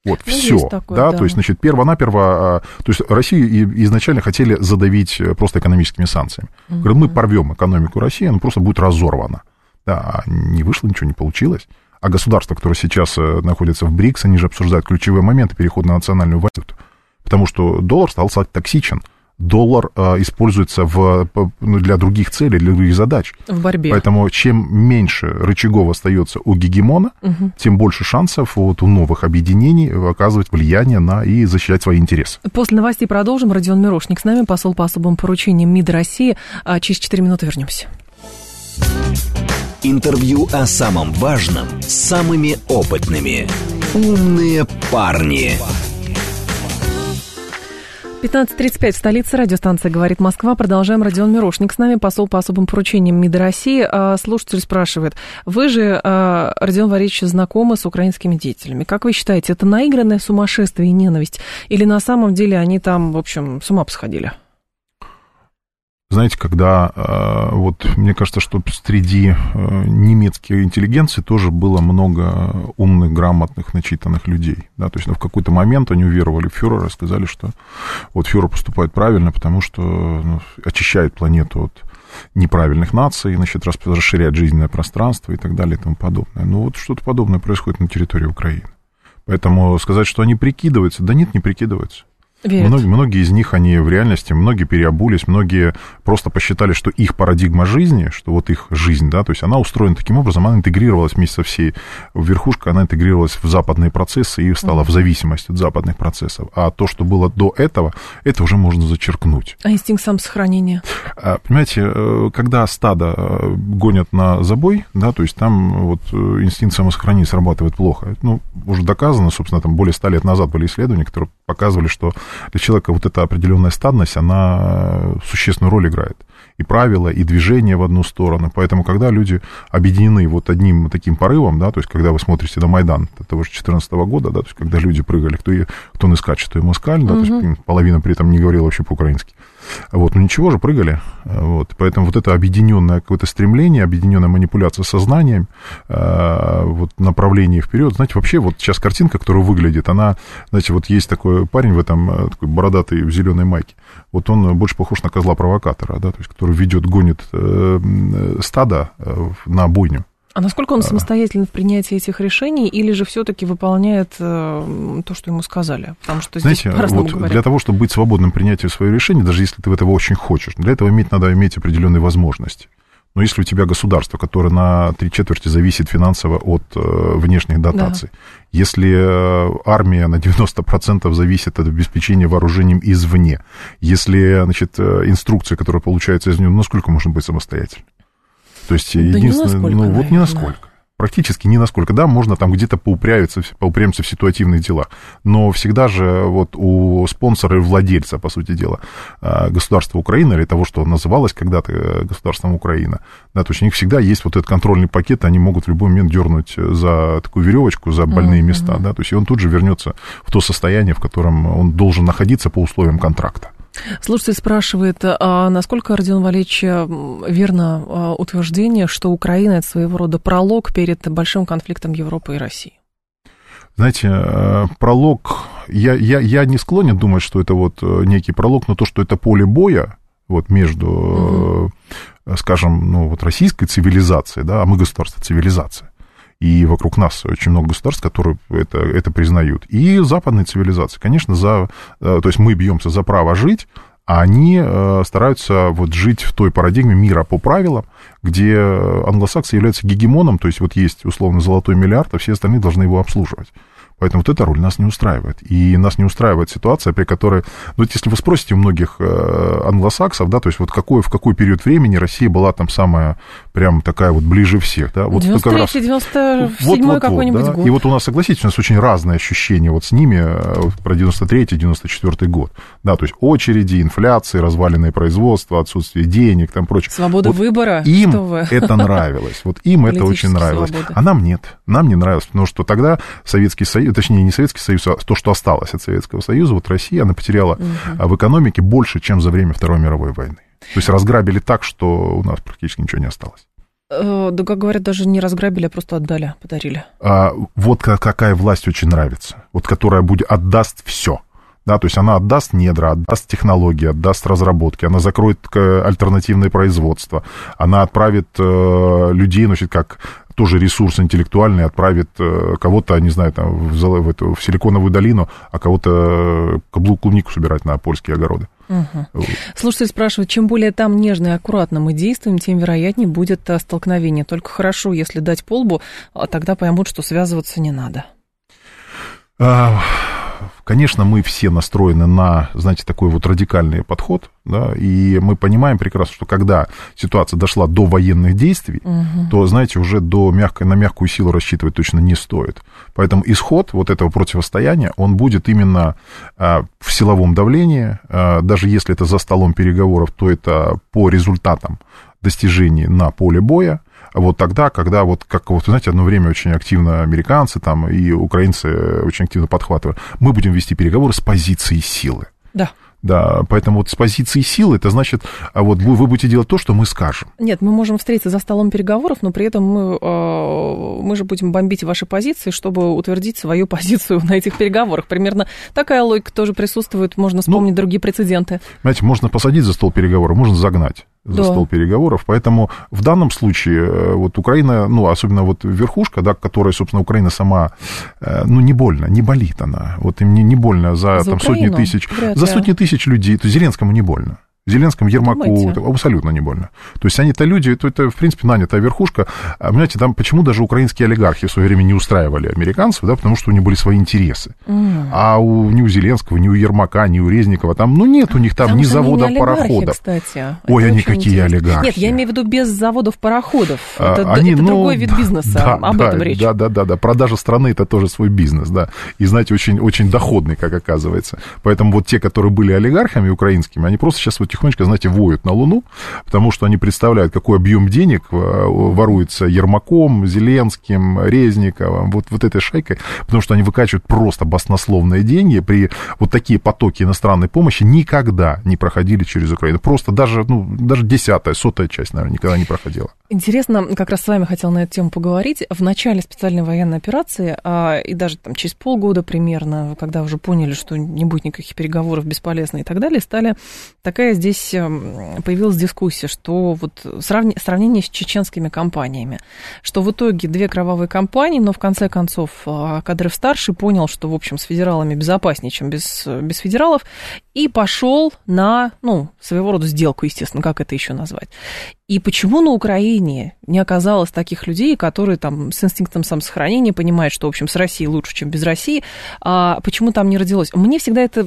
Вот, Ну, все. такое, да, да. то есть, значит, перво-наперво, а, то есть Россию изначально хотели задавить э, просто экономическими санкциями. Говорят, мы порвем экономику России, она просто будет разорвана. Да, а не вышло, ничего не получилось. А государства, которые сейчас э, находятся в БРИКС, они же обсуждают ключевые моменты перехода на национальную валюту. Потому что доллар стал стал токсичен. Доллар э, используется в, ну, для других целей, для других задач. В борьбе. Поэтому чем меньше рычагов остается у гегемона, тем больше шансов вот у новых объединений оказывать влияние на и защищать свои интересы. После новостей продолжим. Родион Мирошник с нами, посол по особым поручениям МИД России. А через 4 минуты вернемся. Интервью о самом важном с самыми опытными. «Умные парни». 15.35 в столице. Радиостанция «Говорит Москва». Продолжаем. Родион Мирошник с нами, посол по особым поручениям МИДа России. А, Слушатель спрашивает, вы же, а, Родион Валерьевич, знакомы с украинскими деятелями. Как вы считаете, это наигранное сумасшествие и ненависть? Или на самом деле они там, в общем, с ума посходили? Знаете, когда э, вот мне кажется, что среди э, немецкой интеллигенции тоже было много умных, грамотных, начитанных людей. Да? То есть ну, в какой-то момент они уверовали в фюрера, сказали, что вот фюрер поступает правильно, потому что ну, очищает планету от неправильных наций, значит, рас- расширяет жизненное пространство и так далее и тому подобное. Ну вот что-то подобное происходит на территории Украины. Поэтому сказать, что они прикидываются, да нет, не прикидываются. Верят. Многие, многие из них, они в реальности, многие переобулись, многие просто посчитали, что их парадигма жизни, что вот их жизнь, да, то есть она устроена таким образом, она интегрировалась вместе со всей верхушкой, она интегрировалась в западные процессы и стала в зависимость от западных процессов. А то, что было до этого, это уже можно зачеркнуть. А инстинкт самосохранения? А, Понимаете, э, когда стадо э, гонят на забой, да, то есть там вот э, инстинкт самосохранения срабатывает плохо. Ну, уже доказано, собственно, там более ста лет назад были исследования, которые показывали, что для человека вот эта определенная стадность, она существенную роль играет. И правила, и движение в одну сторону. Поэтому, когда люди объединены вот одним таким порывом, да, то есть, когда вы смотрите на Майдан того же 2014 года, да, то есть, когда люди прыгали, кто, кто не скачет, то и москаль, да, то есть, половина при этом не говорила вообще по-украински. Вот, ну ничего же, прыгали. Э, Вот, поэтому вот это объединенное какое-то стремление, объединенная манипуляция сознанием, э, вот направление вперед. Знаете, вообще вот сейчас картинка, которая выглядит, она, знаете, вот есть такой парень в этом, э, такой бородатый в зеленой майке. Вот он больше похож на козла-провокатора, да, то есть, который ведет, гонит э, э, на бойню. А насколько он самостоятельно в принятии этих решений или же все-таки выполняет э, то, что ему сказали? Потому что здесь Знаете, вот говорят. для того, чтобы быть свободным в принятии своего решения, даже если ты этого очень хочешь, для этого иметь, надо иметь определенные возможности. Но если у тебя государство, которое на три четверти зависит финансово от э, внешних дотаций, если э, армия на 90% зависит от обеспечения вооружением извне, если, значит, э, инструкции, которые получаются из нее, ну, насколько можно быть самостоятельным? То есть, Да единственное, насколько, ну, вот ни наверное. насколько. Практически ни насколько. Да, можно там где-то поупрямиться, поупрямиться в ситуативных делах. Но всегда же вот у спонсора и владельца, по сути дела, э, государства Украины, или того, что называлось когда-то э, государством Украина, да, то есть у них всегда есть вот этот контрольный пакет, они могут в любой момент дернуть за такую веревочку, за больные места, да, то есть и он тут же вернется в то состояние, в котором он должен находиться по условиям контракта. Слушатель спрашивает, а насколько, Родион Валерьевич, м, верно а, утверждение, что Украина это своего рода пролог перед большим конфликтом Европы и России? Знаете, э, пролог, я, я, я не склонен думать, что это вот э, некий пролог, но то, что это поле боя, вот между, э, скажем, ну вот российской цивилизацией, да, а мы государство цивилизация, и вокруг нас очень много государств, которые это, это признают, и западной цивилизации, конечно, за, э, то есть мы бьемся за право жить, а они э, стараются вот жить в той парадигме мира по правилам, где англосаксы являются гегемоном, то есть вот есть условно золотой миллиард, а все остальные должны его обслуживать. Поэтому вот эта роль нас не устраивает. И нас не устраивает ситуация, при которой... Ну, вот если вы спросите у многих э, англосаксов, да, то есть вот какой, в какой период времени Россия была там самая, прям такая вот ближе всех, да, вот как раз- 93-97 какой-нибудь да. год. И вот у нас, согласитесь, у нас очень разные ощущения вот с ними э, вот про 93-94 год. Да, то есть очереди, инфляции, разваленное производство, отсутствие денег, там прочее. Свобода Вот выбора? Им это нравилось. Вот им это очень нравилось. свободы. А нам нет. Нам не нравилось, потому что тогда Советский Союз, точнее, не Советский Союз, а то, что осталось от Советского Союза, вот Россия, она потеряла а, в экономике больше, чем за время Второй мировой войны. То есть разграбили так, что у нас практически ничего не осталось. Э, да, как говорят, даже не разграбили, а просто отдали, подарили. А, вот какая власть очень нравится. Вот которая будет, отдаст все. Да, то есть она отдаст недра, отдаст технологии, отдаст разработки, она закроет альтернативное производство, она отправит э, людей, значит, как тоже ресурс интеллектуальный, отправит э, кого-то, не знаю, там, в, в, эту, в Силиконовую долину, а кого-то э, клубнику собирать на польские огороды. Угу. Слушатель спрашивает, чем более там нежно и аккуратно мы действуем, тем вероятнее будет э, столкновение. Только хорошо, если дать полбу, а тогда поймут, что связываться не надо. А, Конечно, мы все настроены на, знаете, такой вот радикальный подход, да, и мы понимаем прекрасно, что когда ситуация дошла до военных действий, угу. то, знаете, уже до мягкой, на мягкую силу рассчитывать точно не стоит. Поэтому исход вот этого противостояния, он будет именно а, в силовом давлении, а, даже если это за столом переговоров, то это по результатам достижений на поле боя, вот тогда, когда вот, как вот, знаете, одно время очень активно американцы там и украинцы очень активно подхватывали, мы будем вести переговоры с позиции силы. Да. Да, поэтому вот с позиции силы, это значит, а вот вы, вы будете делать то, что мы скажем. Нет, мы можем встретиться за столом переговоров, но при этом мы, э, мы же будем бомбить ваши позиции, чтобы утвердить свою позицию на этих переговорах. Примерно такая логика тоже присутствует, можно вспомнить ну, другие прецеденты. Знаете, можно посадить за стол переговоров, можно загнать за да. стол переговоров. Поэтому в данном случае э, вот Украина, ну, особенно вот верхушка, да, которая, собственно, Украина сама, э, ну, не больно, не болит она. Вот им не, не больно за, за там, сотни тысяч, за сотни тысяч людей. То Зеленскому не больно. Зеленскому, Ермаку Думаете? абсолютно не больно. То есть они-то люди, это, это, в принципе, нанятая верхушка. А, понимаете, там почему даже украинские олигархи в свое время не устраивали американцев, да, потому что у них были свои интересы. Mm. А у, ни у Зеленского, ни у Ермака, ни у Резникова там, ну, нет у них там Потому ни заводов, пароходов. кстати. Ой, это они какие интересно. олигархи. Нет, я имею в виду без заводов, пароходов. А, это, они, это ну, другой вид бизнеса, да, об да, этом речь. Да, да, да, да. Продажа страны это тоже свой бизнес, да. И, знаете, очень, очень доходный, как оказывается. Поэтому вот те, которые были олигархами украинскими, они просто сейчас вот тихонечко, знаете, воют на Луну, потому что они представляют, какой объем денег э, воруется Ермаком, Зеленским, Резниковым, вот, вот этой шайкой, потому что они выкачивают просто баснословные деньги. При вот такие потоки иностранной помощи никогда не проходили через Украину. Просто даже, ну, даже десятая, сотая часть, наверное, никогда не проходила. Интересно, как раз с вами хотел на эту тему поговорить. В начале специальной военной операции, а, и даже там через полгода примерно, когда уже поняли, что не будет никаких переговоров бесполезно и так далее, стали такая здесь эм, появилась дискуссия, что вот сравни, сравнение с чеченскими компаниями, что в итоге две кровавые компании, но в конце концов а, Кадров-старший понял, что, в общем, с федералами безопаснее, чем без, без федералов, и пошел на, ну, своего рода сделку, естественно, как это еще назвать. И почему на Украине не оказалось таких людей, которые там с инстинктом самосохранения понимают, что, в общем, с Россией лучше, чем без России, а почему там не родилось? Мне всегда это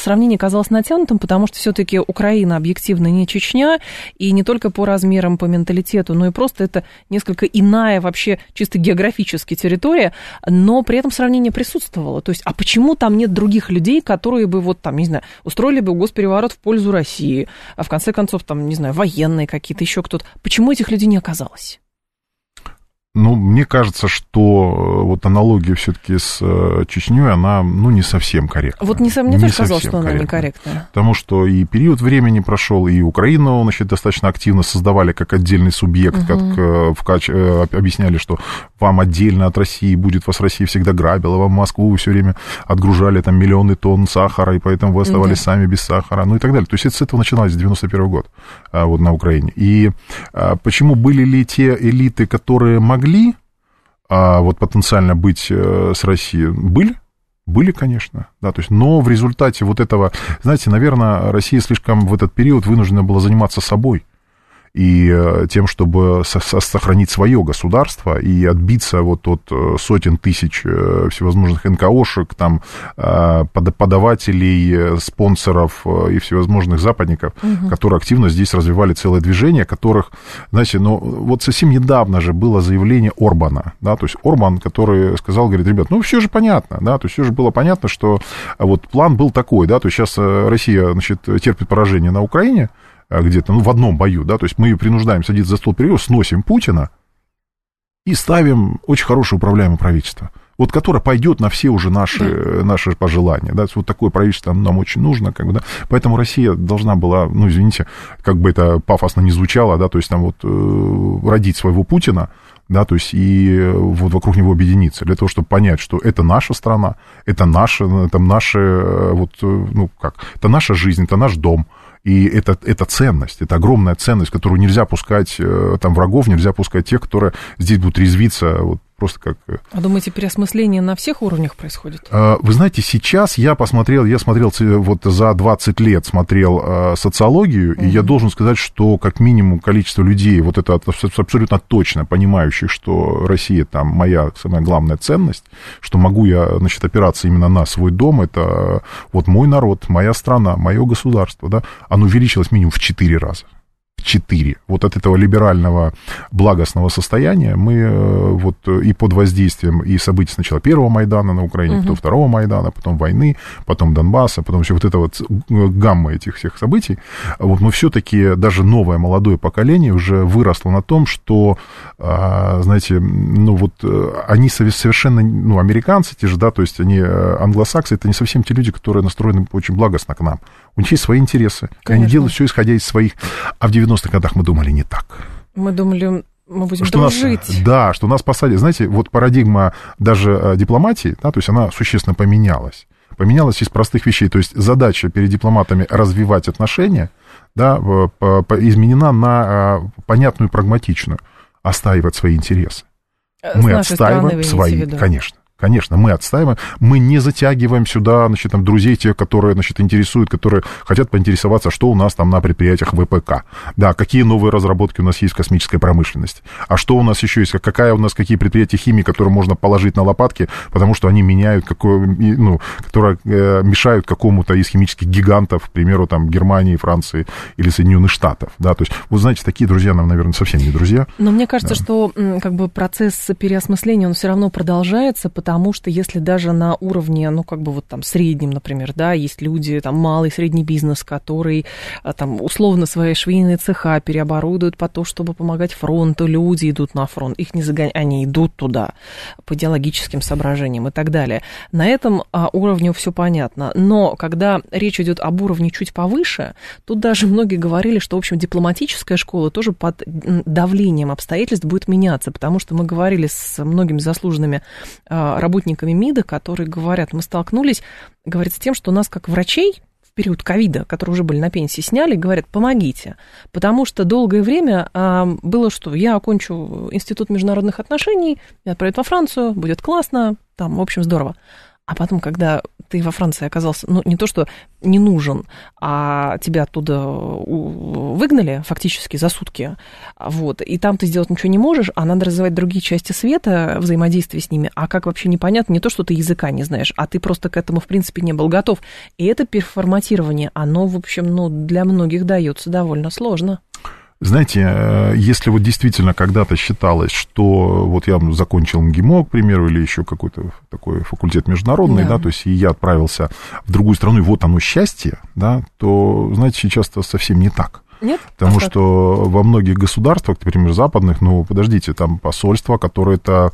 сравнение казалось натянутым, потому что все-таки Украина объективно не Чечня, и не только по размерам, по менталитету, но и просто это несколько иная вообще чисто географически территория, но при этом сравнение присутствовало. То есть, а почему там нет других людей, которые бы вот там, не знаю, устроили бы госпереворот в пользу России, а в конце концов, там, не знаю, военные какие-то еще кто-то. Почему этих людей не оказалось? Ну, мне кажется, что э, вот аналогия все-таки с э, Чечней, она, ну, не совсем корректна. Вот не, мне не тоже казалось, что корректна. она некорректная. Потому что и период времени прошел, и Украину, значит, достаточно активно создавали как отдельный субъект, угу. как э, в, объясняли, что вам отдельно от России будет, вас Россия всегда грабила, вам Москву все время отгружали там миллионы тонн сахара, и поэтому вы оставались да. сами без сахара, ну и так далее. То есть это с этого начиналось, с 91 год, а, вот на Украине. И а, почему были ли те элиты, которые могли а, вот потенциально быть э, с Россией, были, были, конечно, да, то есть, но в результате вот этого, знаете, наверное, Россия слишком в этот период вынуждена была заниматься собой и э, тем, чтобы сохранить свое государство и отбиться вот от э, сотен тысяч э, всевозможных НКОшек, там, подавателей, спонсоров и всевозможных западников, угу. которые активно здесь развивали целое движение, которых, знаете, ну, вот совсем недавно же было заявление Орбана, да, то есть Орбан, который сказал, говорит, ребят, ну, все же понятно, да, то есть все же было понятно, что вот план был такой, да, то есть сейчас Россия, значит, терпит поражение на Украине, где-то, ну, в одном бою, да, то есть мы ее принуждаем садиться за стол переговоров, сносим Путина и ставим очень хорошее управляемое правительство. вот которая пойдет на все уже наши, да. наши пожелания. Да? Вот такое правительство нам, очень нужно. Как бы, да? Поэтому Россия должна была, ну, извините, как бы это пафосно не звучало, да, то есть там вот э, родить своего Путина, да, то есть и э, вот вокруг него объединиться, для того, чтобы понять, что это наша страна, это наша, наши, э, вот, э, ну, как, это наша жизнь, это наш дом, и это, это ценность, это огромная ценность, которую нельзя пускать, там, врагов, нельзя пускать тех, которые здесь будут резвиться вот, просто как... Э, а думаете, переосмысление на всех уровнях происходит? А, вы знаете, сейчас я посмотрел, я смотрел вот за 20 лет смотрел а, социологию, угу. и я должен сказать, что как минимум количество людей, вот это абсолютно точно понимающих, что Россия там моя самая главная ценность, что могу я, значит, опираться именно на свой дом, это вот мой народ, моя страна, мое государство, да, оно увеличилось минимум в 4 раза. 4. Вот от этого либерального благостного состояния мы э, вот э, и под воздействием и событий сначала первого Майдана на Украине, угу. потом второго Майдана, потом войны, потом Донбасса, потом все вот это вот э, гамма этих всех событий, вот мы все-таки, даже новое молодое поколение уже выросло на том, что, а, знаете, ну вот они совершенно, ну, американцы те же, да, то есть они англосаксы, это не совсем те люди, которые настроены очень благостно к нам. У них есть свои интересы, Конечно. они делают все исходя из своих. А в 90-х годах мы думали не так. Мы думали, мы будем что дружить. Нас, да, что нас посадят. Знаете, вот парадигма даже э, дипломатии, да, то есть она существенно поменялась. Поменялась из простых вещей. То есть задача перед дипломатами развивать отношения, да, изменена на э, понятную прагматичную. Остаивать свои интересы. Э, с мы отстаиваем свои, конечно. Конечно, мы отстаиваем, мы не затягиваем сюда, значит, там, друзей тех, которые, значит, интересуют, которые хотят поинтересоваться, что у нас там на предприятиях ВПК. Да, какие новые разработки у нас есть в космической промышленности. А что у нас еще есть, какая у нас, какие предприятия химии, которые можно положить на лопатки, потому что они меняют, какое, ну, которые э, мешают какому-то из химических гигантов, к примеру, там, Германии, Франции или Соединенных Штатов. Да, то есть, вы знаете, такие друзья нам, наверное, совсем не друзья. Но мне кажется, да. что как бы процесс переосмысления, он все равно продолжается, потому что если даже на уровне, ну, как бы вот там среднем, например, да, есть люди, там, малый, средний бизнес, который а, там условно свои швейные цеха переоборудуют по то, чтобы помогать фронту, люди идут на фронт, их не загоняют, они идут туда по идеологическим соображениям и так далее. На этом а, уровне все понятно. Но когда речь идет об уровне чуть повыше, тут даже многие говорили, что, в общем, дипломатическая школа тоже под давлением обстоятельств будет меняться, потому что мы говорили с многими заслуженными а, работниками МИДа, которые говорят, мы столкнулись, говорят, с тем, что у нас как врачей в период ковида, которые уже были на пенсии, сняли, говорят, помогите. Потому что долгое время а, было что? Я окончу Институт международных отношений, меня отправят во Францию, будет классно, там, в общем, здорово. А потом, когда ты во Франции оказался, ну, не то, что не нужен, а тебя оттуда выгнали фактически за сутки, вот, и там ты сделать ничего не можешь, а надо развивать другие части света, взаимодействие с ними, а как вообще непонятно, не то, что ты языка не знаешь, а ты просто к этому, в принципе, не был готов. И это переформатирование, оно, в общем, ну, для многих дается довольно сложно. Знаете, э, если вот действительно когда-то считалось, что вот я закончил МГИМО, к примеру, или еще какой-то такой факультет международный, да. да, то есть и я отправился в другую страну, и вот оно счастье, да, то, знаете, сейчас это совсем не так. Нет? Потому а что во многих государствах, например, западных, ну, подождите, там посольство, которое-то,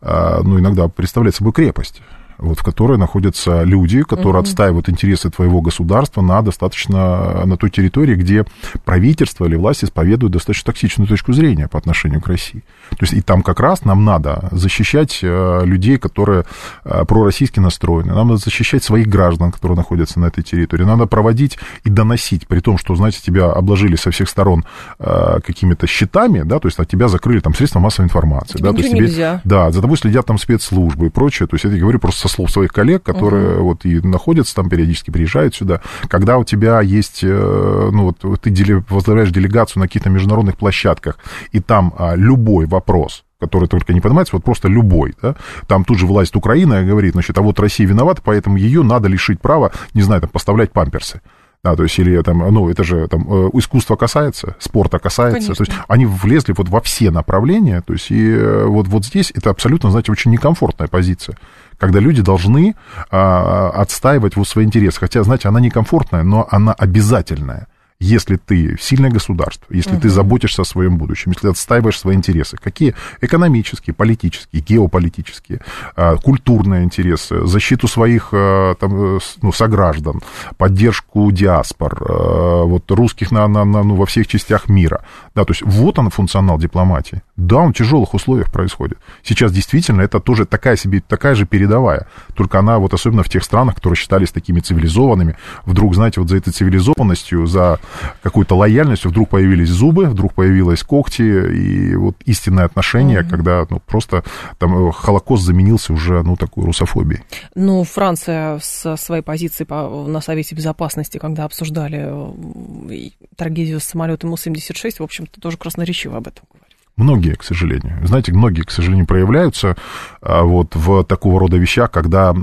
э, ну, иногда представляет собой крепость вот, в которой находятся люди, которые угу. отстаивают интересы твоего государства на достаточно, на той территории, где правительство или власть исповедуют достаточно токсичную точку зрения по отношению к России. То есть и там как раз нам надо защищать э, людей, которые э, пророссийски настроены, нам надо защищать своих граждан, которые находятся на этой территории, надо проводить и доносить, при том, что, знаете, тебя обложили со всех сторон э, какими-то счетами, да, то есть от тебя закрыли там средства массовой информации, тебе да, то есть тебе, да, за тобой следят там спецслужбы и прочее, то есть я говорю просто со слов своих коллег, которые угу. вот и находятся там периодически, приезжают сюда, когда у тебя есть, э, ну вот ты возглавляешь делегацию на каких-то международных площадках, и там а, любой вопрос, который только не поднимается, вот просто любой, да, там тут же власть Украины говорит, значит, а вот Россия виновата, поэтому ее надо лишить права, не знаю, там, поставлять памперсы. Да, то есть, или там, ну, это же там э, искусство касается, спорта касается. Конечно. То есть, они влезли вот во все направления. То есть, и э, вот, вот здесь это абсолютно, знаете, очень некомфортная позиция когда люди должны а, отстаивать вот свои интересы. Хотя, знаете, она некомфортная, но она обязательная. если ты сильное государство, если угу. ты заботишься о своем будущем, если ты отстаиваешь свои интересы, какие экономические, политические, геополитические, а, культурные интересы, защиту своих а, там, э, ну, сограждан, поддержку диаспор, а, вот русских на, на, на, ну, во всех частях мира. Да, то есть вот он функционал дипломатии. Да, он в тяжелых условиях происходит. Сейчас действительно это тоже такая себе, такая же передовая. Только она вот особенно в тех странах, которые считались такими цивилизованными, вдруг, знаете, вот за этой цивилизованностью, за какой-то лояльностью вдруг появились зубы, вдруг появились когти, и вот истинное отношение, mm-hmm. когда ну, просто там э, Холокост заменился уже, ну, такой русофобией. Ну, Франция со своей позиции по, на Совете Безопасности, когда обсуждали э, трагедию с самолетом Му-76, в общем-то, тоже красноречиво об этом говорили. Многие, к сожалению. Знаете, многие, к сожалению, проявляются а, вот в такого рода вещах, когда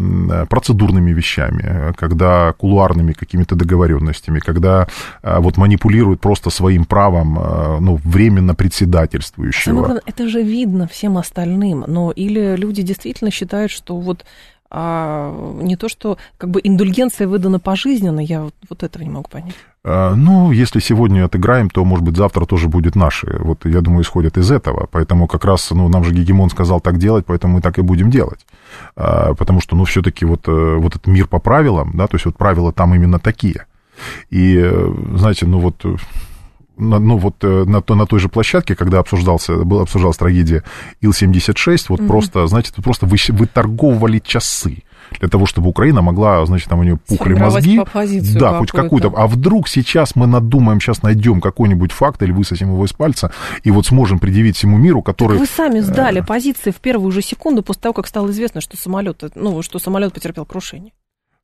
процедурными вещами, когда кулуарными какими-то договоренностями, когда а, вот манипулируют просто своим правом, а, ну, временно председательствующего. Самое главное, это же видно всем остальным, но или люди действительно считают, что вот а не то, что как бы индульгенция выдана пожизненно, я вот, вот этого не могу понять. А, ну, если сегодня отыграем, то, может быть, завтра тоже будет наши. Вот, я думаю, исходят из этого. Поэтому как раз, ну, нам же Гегемон сказал так делать, поэтому мы так и будем делать. А, потому что, ну, все-таки вот, э, вот этот мир по правилам, да, то есть вот правила там именно такие. И, э, знаете, ну вот ну вот э, на, на той же площадке, когда обсуждался, была обсуждалась трагедия Ил-76, вот угу. просто, знаете, просто вы, вы торговали часы для того, чтобы Украина могла, значит, там у нее пухли мозги. да, хоть какую-то. А вдруг сейчас мы надумаем, сейчас найдем какой-нибудь факт или высосим его из пальца, и вот сможем предъявить всему миру, который... Так вы сами сдали э, позиции в первую же секунду после того, как стало известно, что самолет, ну, что самолет потерпел крушение.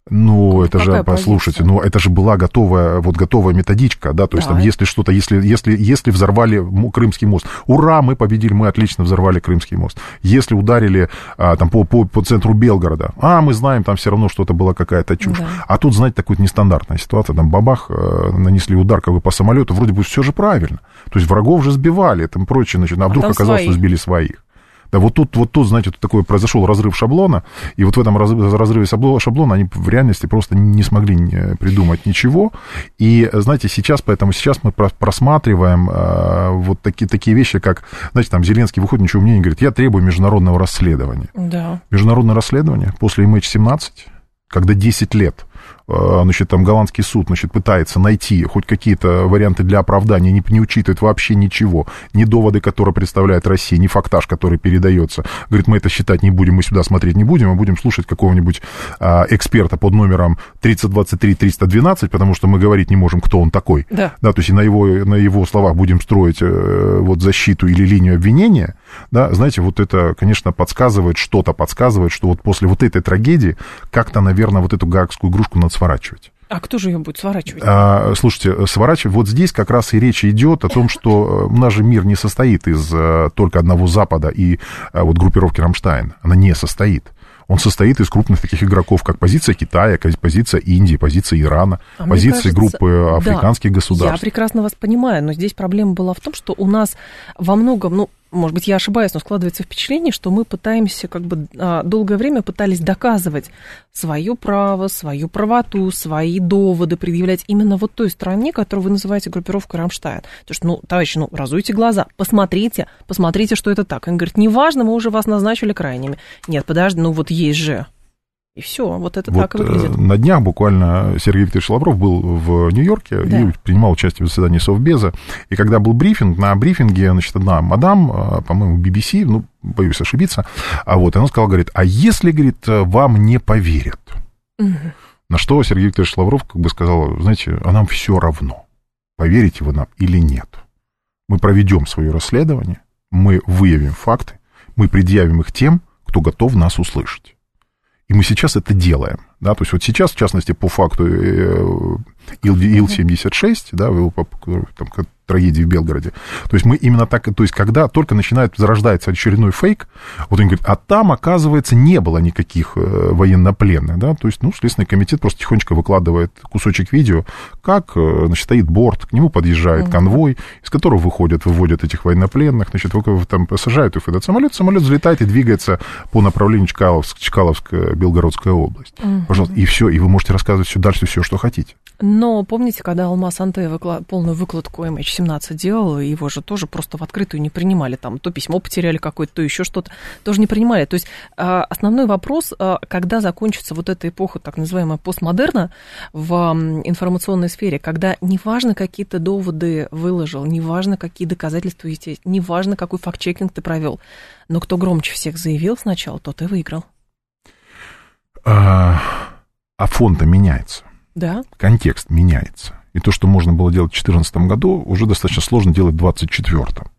Ну, это Какая же, послушайте, ну, это же была готовая, вот готовая методичка, да, то есть да. там, если что-то, если, если, если взорвали Крымский мост, ура, мы победили, мы отлично взорвали Крымский мост. Если ударили а, там по, по, по центру Белгорода, а, мы знаем, там все равно что-то была какая-то чушь. Да. А тут, знаете, такая нестандартная ситуация, там бабах, э, нанесли удар как бы по самолету, вроде бы все же правильно. То есть врагов же сбивали, там прочее, значит, а вдруг а оказалось, свои. что сбили своих. Да, вот тут, вот тут, знаете, тут такой произошел разрыв шаблона, и вот в этом разрыве шаблона они в реальности просто не смогли э, придумать ничего. И, знаете, сейчас, поэтому сейчас мы просматриваем э, вот такие, такие вещи, как, знаете, там Зеленский выходит, ничего мне не говорит, я требую международного расследования. Да. Международное расследование после MH17, когда 10 лет значит, там голландский суд, значит, пытается найти хоть какие-то варианты для оправдания, не, не учитывает вообще ничего, ни доводы, которые представляет Россия, ни фактаж, который передается. Говорит, мы это считать не будем, мы сюда смотреть не будем, мы будем слушать какого-нибудь а, эксперта под номером 3023-312, потому что мы говорить не можем, кто он такой. Да. да то есть на его, на его словах будем строить э, вот защиту или линию обвинения. Да, знаете, вот это, конечно, подсказывает, что-то подсказывает, что вот после вот этой трагедии как-то, наверное, вот эту гаагскую игрушку надо сворачивать. А кто же ее будет сворачивать? А, слушайте, сворачивать, вот здесь как раз и речь идет о том, что у нас же мир не состоит из а, только одного Запада и вот группировки Рамштайн. Она не состоит. Он состоит из крупных таких игроков, как позиция Китая, позиция Индии, позиция Ирана, а позиция кажется, группы африканских да, государств. Я прекрасно вас понимаю, но здесь проблема была в том, что у нас во многом, ну, может быть, я ошибаюсь, но складывается впечатление, что мы пытаемся, как бы а, долгое время пытались доказывать свое право, свою правоту, свои доводы, предъявлять именно вот той стране, которую вы называете группировкой Рамштайн. То есть, ну, товарищи, ну, разуйте глаза, посмотрите, посмотрите, что это так. Он говорит, неважно, мы уже вас назначили крайними. Нет, подожди, ну вот есть же. И все, вот это вот так и выглядит. На днях буквально Сергей Викторович Лавров был в Нью-Йорке да. и принимал участие в заседании Совбеза. И когда был брифинг, на брифинге, значит, одна мадам, а, по-моему, BBC, ну, боюсь ошибиться, а вот она сказала, говорит, а если, говорит, вам не поверят? Угу. На что Сергей Викторович Лавров как бы сказал, знаете, а нам все равно, поверите вы нам или нет. Мы проведем свое расследование, мы выявим факты, мы предъявим их тем, кто готов нас услышать. И мы сейчас это делаем. Да, то есть вот сейчас, в частности, по факту э, Ил-76, да, там, трагедии в Белгороде. То есть мы именно так, то есть когда только начинает зарождается очередной фейк, вот он говорит, а там, оказывается, не было никаких э, военнопленных, да, то есть, ну, Следственный комитет просто тихонечко выкладывает кусочек видео, как, э, значит, стоит борт, к нему подъезжает конвой, из которого выходят, выводят этих военнопленных, значит, там сажают их в этот самолет, самолет взлетает и двигается по направлению Чкаловск, Чкаловская, Белгородская область. Пожалуйста, и все, и вы можете рассказывать все дальше, все, что хотите. Но помните, когда Алмаз Анте выкла... полную выкладку MH17 делал, его же тоже просто в открытую не принимали. Там то письмо потеряли какое-то, то еще что-то. Тоже не принимали. То есть а, основной вопрос, а, когда закончится вот эта эпоха, так называемая постмодерна в информационной сфере, когда неважно, какие то доводы выложил, неважно, какие доказательства есть, неважно, какой факт-чекинг ты провел, но кто громче всех заявил сначала, тот и выиграл. А, а фон-то меняется. Да. Контекст меняется. И то, что можно было делать в 2014 году, уже достаточно сложно делать в 2024.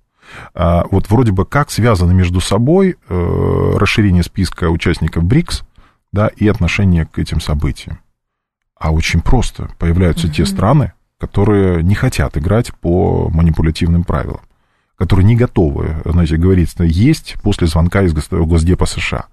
А, вот вроде бы как связаны между собой э, расширение списка участников БРИКС да, и отношение к этим событиям. А очень просто. Появляются угу. те страны, которые не хотят играть по манипулятивным правилам, которые не готовы, знаете, говорить, есть после звонка из Госдепа США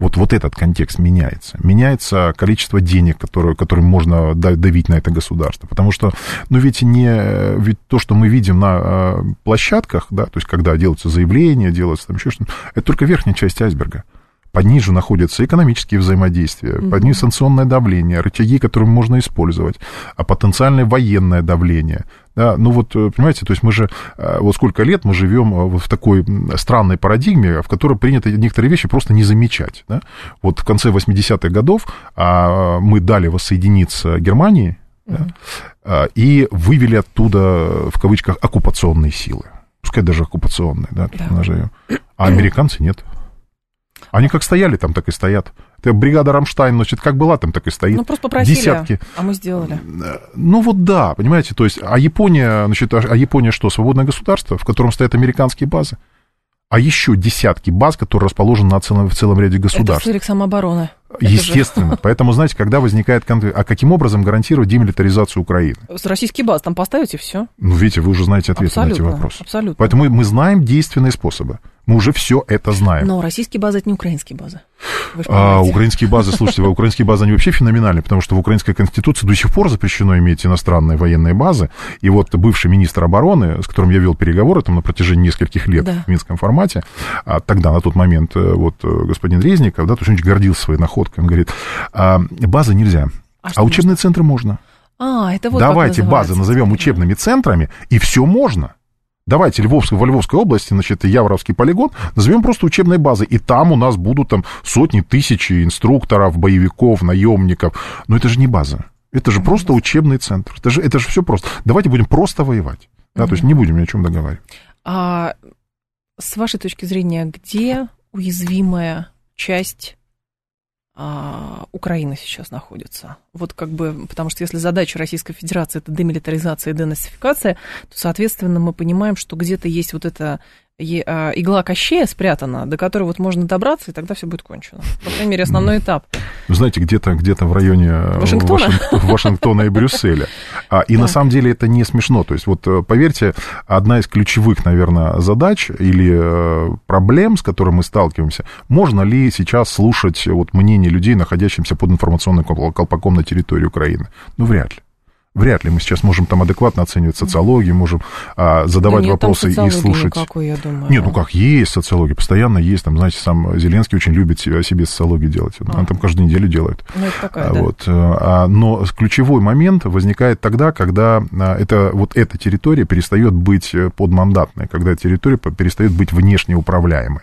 вот, вот этот контекст меняется. Меняется количество денег, которое, которым можно давить на это государство. Потому что, ну, ведь, не, ведь то, что мы видим на э, площадках, да, то есть когда делаются заявления, делаются там еще что-то, это только верхняя часть айсберга. Под ниже находятся экономические взаимодействия, mm-hmm. под ним санкционное давление, рычаги, которые можно использовать, а потенциальное военное давление. Да, ну вот, э, понимаете, то есть мы же, э, вот сколько лет мы живем э, вот в такой странной парадигме, в которой принято некоторые вещи просто не замечать. Да? Вот в конце 80-х годов а, мы дали воссоединиться Германии mm-hmm. да, и вывели оттуда, в кавычках, оккупационные силы. Пускай даже оккупационные, да, да. назовем. А американцы нет. Они как стояли там, так и стоят. Это бригада Рамштайн, значит, как была там, так и стоит. Ну, просто попросили, Десятки. а мы сделали. Ну, вот да, понимаете, то есть, а Япония, значит, а Япония что, свободное государство, в котором стоят американские базы? А еще десятки баз, которые расположены на целом, в целом ряде государств. Это самообороны. Естественно. Поэтому, знаете, когда возникает конфликт, а каким образом гарантировать демилитаризацию Украины? С российский баз там поставите все. Ну, видите, вы уже знаете абсолютно, на эти вопросы. Абсолютно. Поэтому мы знаем действенные способы. Мы уже все это знаем. Но российские базы это не украинские базы. А, украинские базы, слушайте, украинские базы, они вообще феноменальны, потому что в украинской конституции до сих пор запрещено иметь иностранные военные базы. И вот бывший министр обороны, с которым я вел переговоры там на протяжении нескольких лет да. в минском формате, а тогда, на тот момент, э, вот э, господин Резников, да, то есть он гордился своей находкой, он говорит, а, базы нельзя, а, а учебные можно? центры можно. А, это вот Давайте базы назовем учебными центрами, и все можно. Давайте Львовск, во Львовской области, значит, Яворовский полигон, назовем просто учебной базой. И там у нас будут там сотни тысяч инструкторов, боевиков, наемников. Но это же не база. Это же просто учебный центр. Это же, это же все просто. Давайте будем просто воевать. Да, то есть не будем ни о чем договаривать. А с вашей точки зрения, где уязвимая часть а, Украина сейчас находится. Вот как бы, потому что если задача Российской Федерации это демилитаризация и денацификация, то, соответственно, мы понимаем, что где-то есть вот эта игла кощея спрятана, до которой вот можно добраться, и тогда все будет кончено. По крайней мере, основной этап. Вы знаете, где-то где в районе э, Вашингтона, Вашинг... Вашингтона и Брюсселя. А, и так. на самом деле это не смешно. То есть, вот э, поверьте, одна из ключевых, наверное, задач или э, проблем, с которыми мы сталкиваемся, можно ли сейчас слушать вот мнение людей, находящихся под информационным колпаком на территории Украины? Ну, вряд ли. Вряд ли мы сейчас можем там адекватно оценивать социологию, можем а, задавать да вопросы и слушать. Никакой, я думаю. Нет, ну как, есть социология, постоянно есть. Там, знаете, сам Зеленский очень любит себе, себе социологию делать. А. Он там каждую неделю делает. Ну, это такая, да. вот. а, но ключевой момент возникает тогда, когда а, это, вот эта территория перестает быть э, подмандатной, когда территория перестает быть внешне управляемой.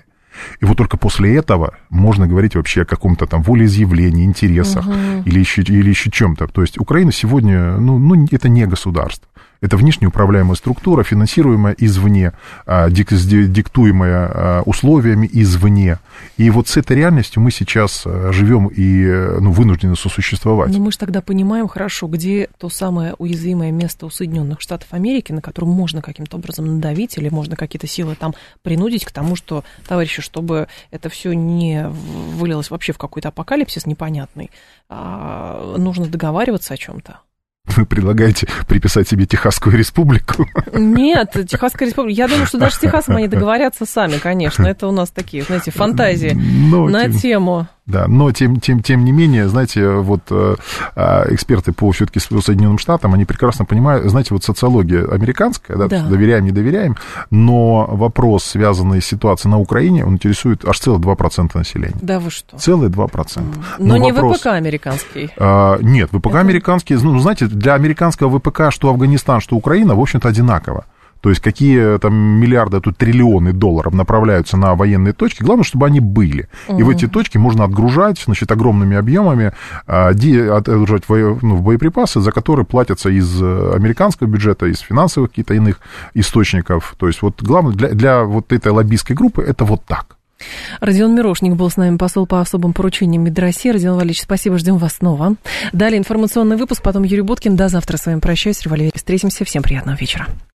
И вот только после этого можно говорить вообще о каком-то там волеизъявлении, интересах угу. или еще, или еще чем-то. То есть Украина сегодня, ну, ну, это не государство. Это внешне управляемая структура, финансируемая извне, а, диктуемая а, условиями извне. И вот с этой реальностью мы сейчас а, живем и ну, вынуждены сосуществовать. Но мы же тогда понимаем хорошо, где то самое уязвимое место у Соединенных Штатов Америки, на котором можно каким-то образом надавить или можно какие-то силы там принудить к тому, что, товарищи, чтобы это все не вылилось вообще в какой-то апокалипсис непонятный, нужно договариваться о чем-то. Вы предлагаете приписать себе Техасскую республику? Нет, Техасская республика. Я думаю, что даже с Техасом они договорятся сами, конечно. Это у нас такие, знаете, фантазии Но, ну, на тем... тему да, но тем, тем, тем не менее, знаете, вот э, э, эксперты по все-таки Соединенным Штатам, они прекрасно понимают, знаете, вот социология американская, да, Да. доверяем, не доверяем, но вопрос, связанный с ситуацией на Украине, он интересует аж целых 2% населения. Да вы что? Целые 2%. Но, не вопрос- ВПК американский. а, нет, ВПК американские, ну, знаете, для американского ВПК, что Афганистан, что Украина, в общем-то, одинаково. То есть какие там миллиарды, а тут триллионы долларов направляются на военные точки, главное, чтобы они были. И в эти точки можно отгружать, значит, огромными объемами, а, отгружать ну, боеприпасы, за которые платятся из э, американского бюджета, из финансовых каких-то иных источников. То есть вот главное для, для вот этой лоббистской группы это вот так. Родион Мирошник был с нами, посол по особым поручениям МИД России. Родион Валерьевич, спасибо, ждем вас снова. Далее информационный выпуск, потом Юрий Боткин. До завтра с вами прощаюсь, Револьвере. Встретимся. Всем приятного вечера.